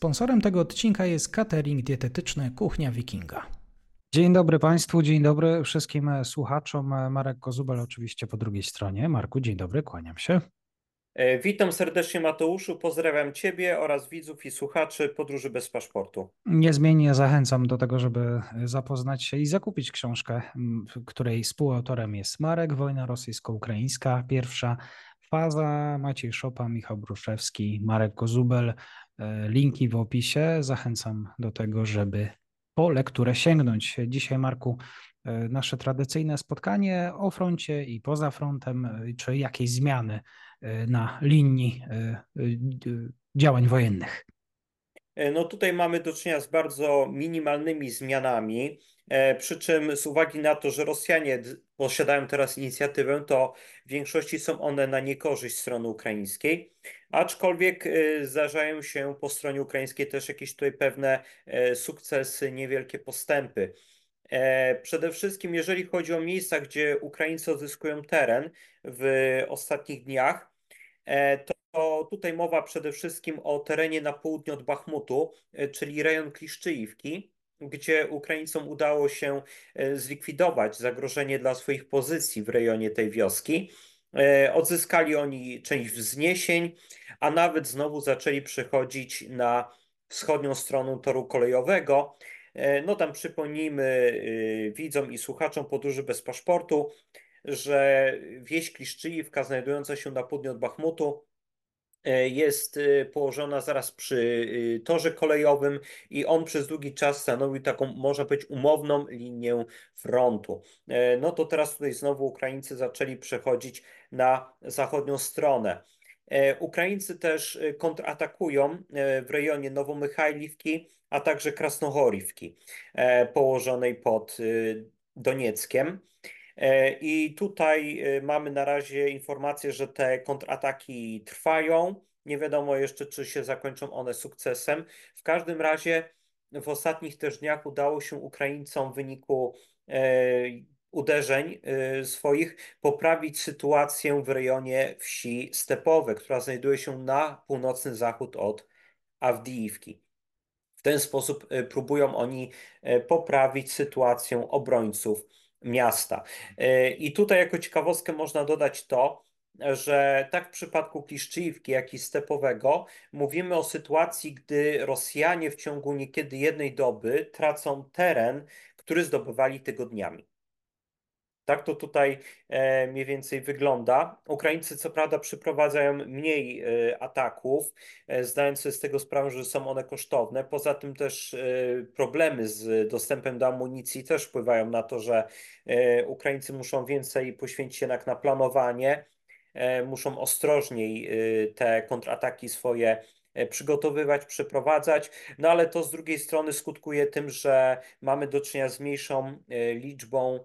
Sponsorem tego odcinka jest catering dietetyczny Kuchnia Wikinga. Dzień dobry Państwu, dzień dobry wszystkim słuchaczom. Marek Kozubel oczywiście po drugiej stronie. Marku, dzień dobry, kłaniam się. E, witam serdecznie Mateuszu, pozdrawiam Ciebie oraz widzów i słuchaczy Podróży bez paszportu. Niezmiennie zachęcam do tego, żeby zapoznać się i zakupić książkę, której współautorem jest Marek, Wojna rosyjsko-ukraińska, pierwsza faza, Maciej Szopa, Michał Bruszewski, Marek Kozubel. E, linki w opisie. Zachęcam do tego, żeby po lekturę sięgnąć. Dzisiaj, Marku, e, nasze tradycyjne spotkanie o froncie i poza frontem, czy jakieś zmiany na linii działań wojennych? E, no tutaj mamy do czynienia z bardzo minimalnymi zmianami, e, przy czym z uwagi na to, że Rosjanie posiadają teraz inicjatywę, to w większości są one na niekorzyść strony ukraińskiej, aczkolwiek e, zdarzają się po stronie ukraińskiej też jakieś tutaj pewne sukcesy, niewielkie postępy. Przede wszystkim, jeżeli chodzi o miejsca, gdzie Ukraińcy odzyskują teren w ostatnich dniach, to tutaj mowa przede wszystkim o terenie na południe od Bachmutu, e, czyli rejon Kliszczyjówki, gdzie Ukraińcom udało się e, zlikwidować zagrożenie dla swoich pozycji w rejonie tej wioski. Odzyskali oni część wzniesień, a nawet znowu zaczęli przychodzić na wschodnią stronę toru kolejowego. No tam przypomnijmy widzom i słuchaczom podróży bez paszportu, że wieś Kliszczyjówka, znajdująca się na południu od Bachmutu, e, jest e, położona zaraz przy e, torze kolejowym i on przez długi czas stanowił taką, można powiedzieć, umowną linię frontu. No to teraz tutaj znowu Ukraińcy zaczęli przechodzić na zachodnią stronę. Ukraińcy też kontratakują w rejonie Nowomychajliwki, a także Krasnohorivki, położonej pod Donieckiem. E, I tutaj e, mamy na razie informację, że te kontrataki trwają. Nie wiadomo jeszcze, czy się zakończą one sukcesem. W każdym razie w ostatnich też dniach udało się Ukraińcom w wyniku e, uderzeń swoich poprawić sytuację w rejonie wsi Stepowe, która znajduje się na północny zachód od Awdijiwki. W ten sposób próbują oni poprawić sytuację obrońców miasta. E, I tutaj jako ciekawostkę można dodać to, że tak w przypadku Kliszczyjówki, jak i Stepowego mówimy o sytuacji, gdy Rosjanie w ciągu niekiedy jednej doby tracą teren, który zdobywali tygodniami. Tak to tutaj e, mniej więcej wygląda. Ukraińcy co prawda przyprowadzają mniej e, ataków, e, zdając sobie z tego sprawę, że są one kosztowne. Poza tym też problemy z dostępem do amunicji też wpływają na to, że Ukraińcy muszą więcej poświęcić jednak na planowanie, muszą ostrożniej te kontrataki swoje przygotowywać, przeprowadzać, no ale to z drugiej strony skutkuje tym, że mamy do czynienia z mniejszą liczbą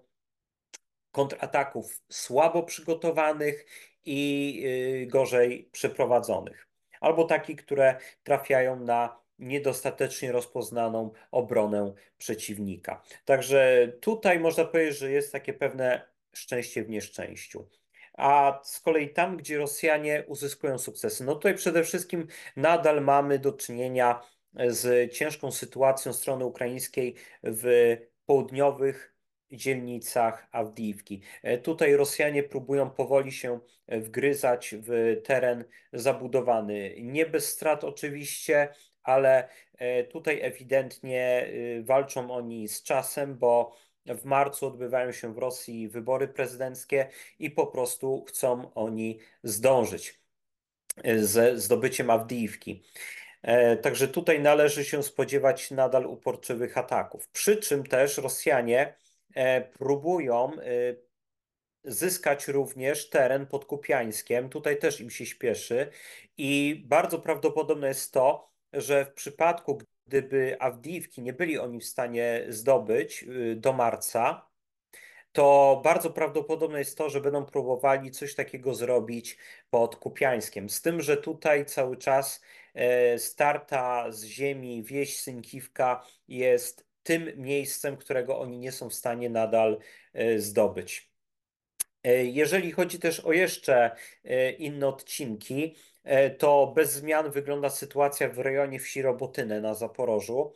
kontrataków słabo przygotowanych i y, gorzej przeprowadzonych, albo takich, które trafiają na niedostatecznie rozpoznaną obronę przeciwnika. Także tutaj można powiedzieć, że jest takie pewne szczęście w nieszczęściu. A z kolei tam, gdzie Rosjanie uzyskują sukcesy, no tutaj przede wszystkim nadal mamy do czynienia z ciężką sytuacją strony ukraińskiej w południowych dzielnicach Awdijiwki. E, tutaj Rosjanie próbują powoli się e, wgryzać w teren zabudowany. Nie bez strat oczywiście, ale e, tutaj ewidentnie walczą oni z czasem, bo w marcu odbywają się w Rosji wybory prezydenckie i po prostu chcą oni zdążyć ze zdobyciem Awdijiwki. Także tutaj należy się spodziewać nadal uporczywych ataków. Przy czym też Rosjanie próbują e, zyskać również teren pod Kupiańskiem. Tutaj też im się śpieszy i bardzo prawdopodobne jest to, że w przypadku, gdyby Awdijiwki nie byli oni w stanie zdobyć y, do marca, to bardzo prawdopodobne jest to, że będą próbowali coś takiego zrobić pod Kupiańskiem. Z tym, że tutaj cały czas e, starta z ziemi wieś Synkiwka jest tym miejscem, którego oni nie są w stanie nadal e, zdobyć. Jeżeli chodzi też o jeszcze inne odcinki, to bez zmian wygląda sytuacja w rejonie wsi Robotyne na Zaporożu.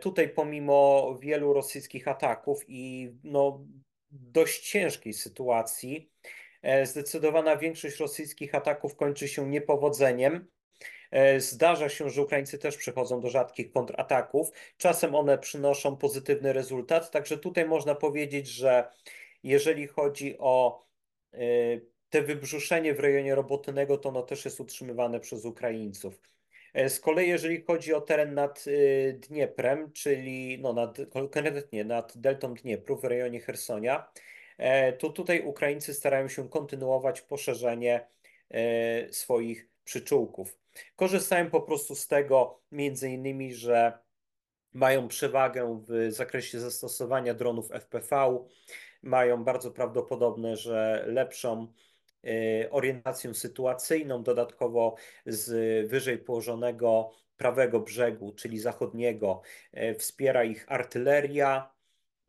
Tutaj pomimo wielu rosyjskich ataków i no, dość ciężkiej sytuacji, zdecydowana większość rosyjskich ataków kończy się niepowodzeniem. Zdarza się, że Ukraińcy też przechodzą do rzadkich kontrataków. Czasem one przynoszą pozytywny rezultat, także tutaj można powiedzieć, że jeżeli chodzi o te wybrzuszenie w rejonie Robotynego, to ono też jest utrzymywane przez Ukraińców. Z kolei jeżeli chodzi o teren nad Dnieprem, czyli no nad, konkretnie nad deltą Dniepru w rejonie Hersonia, to tutaj Ukraińcy starają się kontynuować poszerzenie swoich przyczółków. Korzystają po prostu z tego, między innymi, że mają przewagę w zakresie zastosowania dronów FPV, mają bardzo prawdopodobne, że lepszą y, orientację sytuacyjną, dodatkowo z wyżej położonego prawego brzegu, czyli zachodniego, y, wspiera ich artyleria.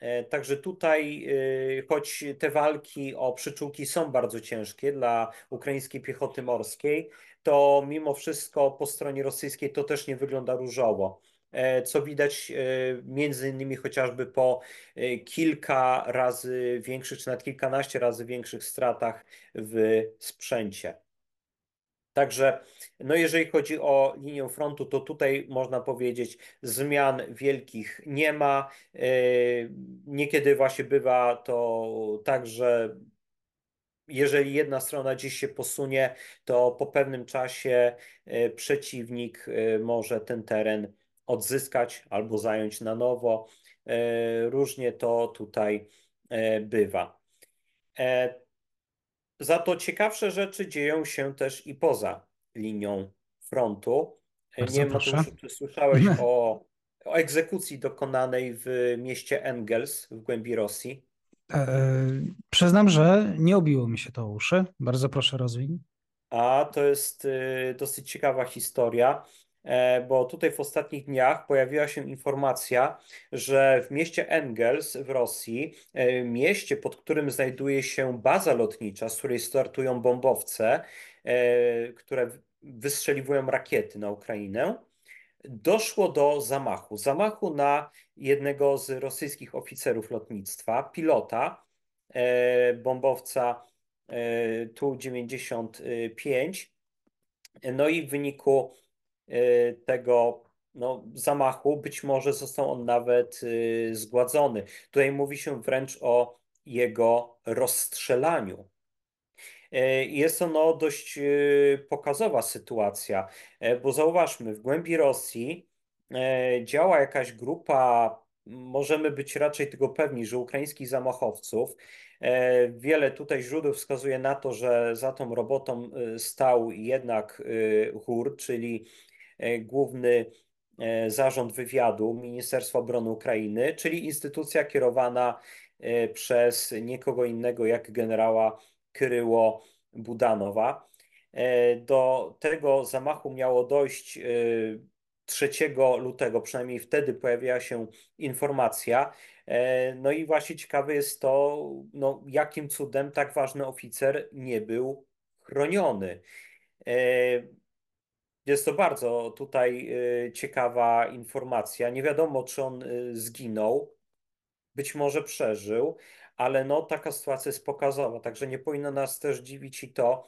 Y, także tutaj, choć te walki o przyczółki są bardzo ciężkie dla ukraińskiej piechoty morskiej, to mimo wszystko po stronie rosyjskiej to też nie wygląda różowo. E, co widać e, między innymi chociażby po e, kilka razy większych, czy nawet kilkanaście razy większych stratach w sprzęcie. Także, no jeżeli chodzi o linię frontu, to tutaj można powiedzieć, zmian wielkich nie ma. Niekiedy właśnie bywa to tak, że jeżeli jedna strona gdzieś się posunie, to po pewnym czasie przeciwnik może ten teren odzyskać albo zająć na nowo. Różnie to tutaj bywa. E, za to ciekawsze rzeczy dzieją się też i poza linią frontu. Bardzo Nie wiem, czy słyszałeś o, o egzekucji dokonanej w mieście Engels w głębi Rosji? E, przyznam, że nie obiło mi się to uszy. Bardzo proszę rozwin. A to jest y, dosyć ciekawa historia. E, bo tutaj w ostatnich dniach pojawiła się informacja, że w mieście Engels w Rosji, e, mieście, pod którym znajduje się baza lotnicza, z której startują bombowce, e, które wystrzeliwują rakiety na Ukrainę, doszło do zamachu. Zamachu na jednego z rosyjskich oficerów lotnictwa, pilota bombowca Tu-95. No i w wyniku tego no, zamachu, być może został on nawet y, zgładzony. Tutaj mówi się wręcz o jego rozstrzelaniu. Y, jest to no, dość pokazowa sytuacja, bo zauważmy, w głębi Rosji działa jakaś grupa, możemy być raczej tego pewni, że ukraińskich zamachowców. Wiele tutaj źródeł wskazuje na to, że za tą robotą stał jednak GUR, czyli główny e, zarząd wywiadu Ministerstwa Obrony Ukrainy, czyli instytucja kierowana e, przez nikogo innego jak generała Kryło Budanowa. Do tego zamachu miało dojść 3 lutego, przynajmniej wtedy pojawiła się informacja. No i właśnie ciekawe jest to, no, jakim cudem tak ważny oficer nie był chroniony. Jest to bardzo tutaj y, ciekawa informacja. Nie wiadomo, czy on y, zginął, być może przeżył, ale no taka sytuacja jest pokazowa, także nie powinno nas też dziwić i to,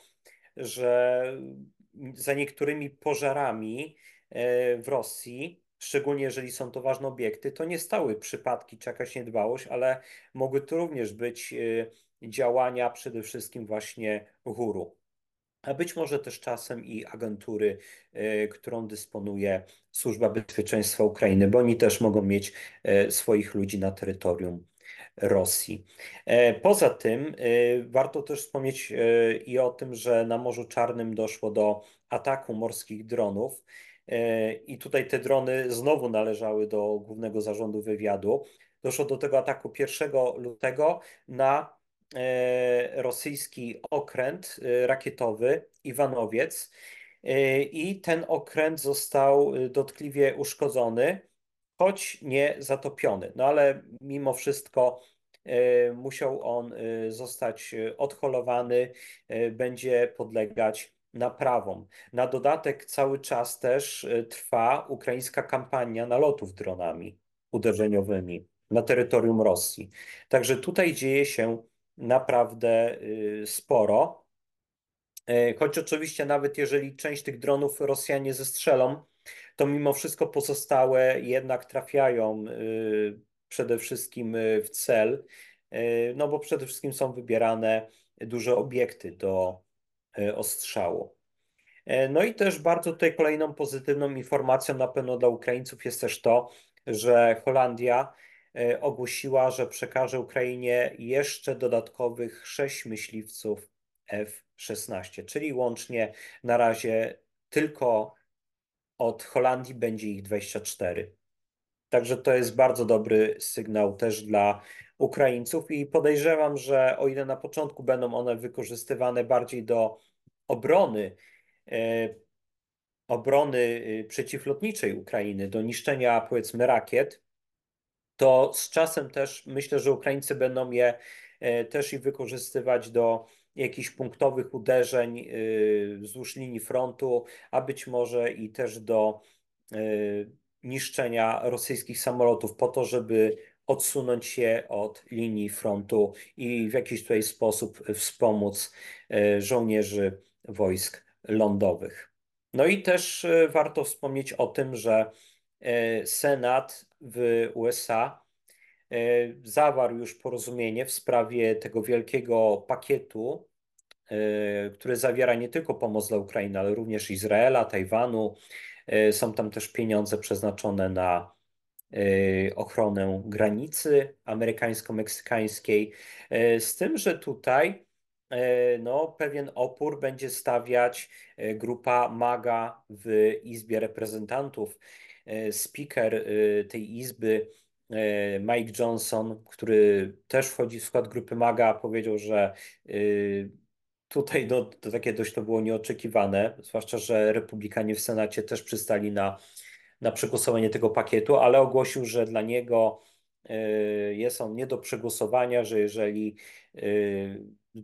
że za niektórymi pożarami y, w Rosji, szczególnie jeżeli są to ważne obiekty, to nie stały przypadki czy jakaś niedbałość, ale mogły to również być działania przede wszystkim właśnie góru a być może też czasem i agentury, e, którą dysponuje Służba Bezpieczeństwa Ukrainy, bo oni też mogą mieć e, swoich ludzi na terytorium Rosji. E, poza tym warto też wspomnieć i o tym, że na Morzu Czarnym doszło do ataku morskich dronów. I tutaj te drony znowu należały do Głównego Zarządu Wywiadu. Doszło do tego ataku 1 lutego na rosyjski okręt e, rakietowy Iwanowiec e, i ten okręt został dotkliwie uszkodzony, choć nie zatopiony. No ale mimo wszystko musiał on zostać odholowany, będzie podlegać naprawom. Na dodatek cały czas też trwa ukraińska kampania nalotów dronami uderzeniowymi na terytorium Rosji. Także tutaj dzieje się naprawdę sporo. Choć oczywiście nawet jeżeli część tych dronów Rosjanie zestrzelą, to mimo wszystko pozostałe jednak trafiają y, przede wszystkim y, w cel, y, no bo przede wszystkim są wybierane duże obiekty do ostrzału. No i też bardzo tutaj kolejną pozytywną informacją na pewno dla Ukraińców jest też to, że Holandia ogłosiła, że przekaże Ukrainie jeszcze dodatkowych sześć myśliwców F-16, czyli łącznie na razie tylko od Holandii będzie ich 24. Także to jest bardzo dobry sygnał też dla Ukraińców i podejrzewam, że o ile na początku będą one wykorzystywane bardziej do obrony, e, obrony y, przeciwlotniczej Ukrainy, do niszczenia powiedzmy rakiet, to z czasem też myślę, że Ukraińcy będą je e, też i wykorzystywać do jakichś punktowych uderzeń y, wzdłuż linii frontu, a być może i też do y, niszczenia rosyjskich samolotów po to, żeby odsunąć się od linii frontu i w jakiś tutaj sposób wspomóc żołnierzy wojsk lądowych. No i też warto wspomnieć o tym, że Senat w USA E, zawarł już porozumienie w sprawie tego wielkiego pakietu, e, który zawiera nie tylko pomoc dla Ukrainy, ale również Izraela, Tajwanu. E, są tam też pieniądze przeznaczone na ochronę granicy amerykańsko-meksykańskiej. Z tym, że tutaj no, pewien opór będzie stawiać grupa MAGA w Izbie Reprezentantów. Speaker tej izby E, Mike Johnson, który też wchodzi w skład grupy MAGA, powiedział, że tutaj no, to takie dość to było nieoczekiwane, zwłaszcza, że republikanie w Senacie też przystali na, na przegłosowanie tego pakietu, ale ogłosił, że dla niego jest on nie do przegłosowania, że jeżeli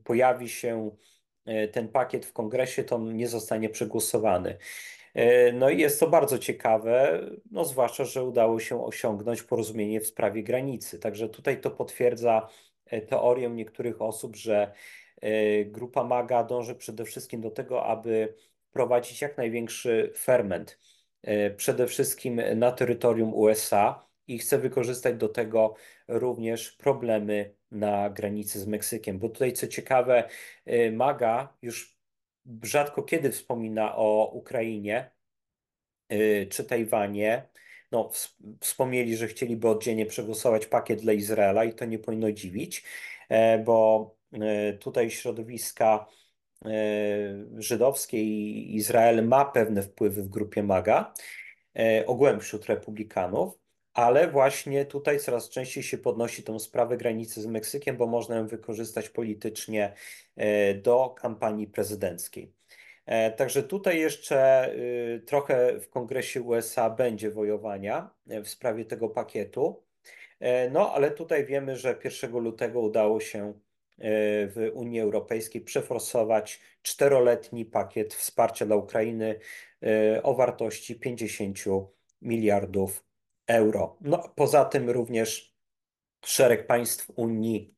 pojawi się ten pakiet w kongresie, to on nie zostanie przegłosowany. E, no i jest to bardzo ciekawe, no zwłaszcza, że udało się osiągnąć porozumienie w sprawie granicy. Także tutaj to potwierdza e, teorię niektórych osób, że e, grupa MAGA dąży przede wszystkim do tego, aby wprowadzić jak największy ferment, przede wszystkim na terytorium USA i chce wykorzystać do tego również problemy na granicy z Meksykiem. Bo tutaj, co ciekawe, MAGA już rzadko kiedy wspomina o Ukrainie y, czy Tajwanie. No, wspomnieli, że chcieliby oddzielnie przegłosować pakiet dla Izraela i to nie powinno dziwić, e, bo e, tutaj środowiska e, żydowskie i Izrael ma pewne wpływy w grupie MAGA, ogółem wśród republikanów, ale właśnie tutaj coraz częściej się podnosi tą sprawę granicy z Meksykiem, bo można ją wykorzystać politycznie e, do kampanii prezydenckiej. E, także tutaj jeszcze y, trochę w Kongresie USA będzie wojowania e, w sprawie tego pakietu. No, ale tutaj wiemy, że 1 lutego udało się w Unii Europejskiej przeforsować czteroletni pakiet wsparcia dla Ukrainy o wartości 50 miliardów euro. No, poza tym również szereg państw Unii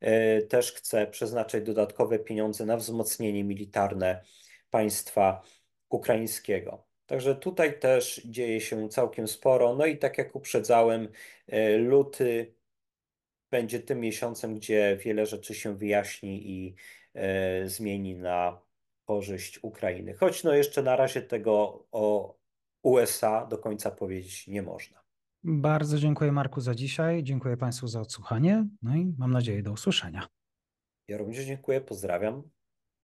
e, też chce przeznaczyć dodatkowe pieniądze na wzmocnienie militarne państwa ukraińskiego. Także tutaj też dzieje się całkiem sporo. No i tak jak uprzedzałem, e, luty będzie tym miesiącem, gdzie wiele rzeczy się wyjaśni i e, zmieni na korzyść Ukrainy. Choć no jeszcze na razie tego o USA do końca powiedzieć nie można. Bardzo dziękuję Marku za dzisiaj. Dziękuję Państwu za odsłuchanie. No i mam nadzieję do usłyszenia. Ja również dziękuję, pozdrawiam.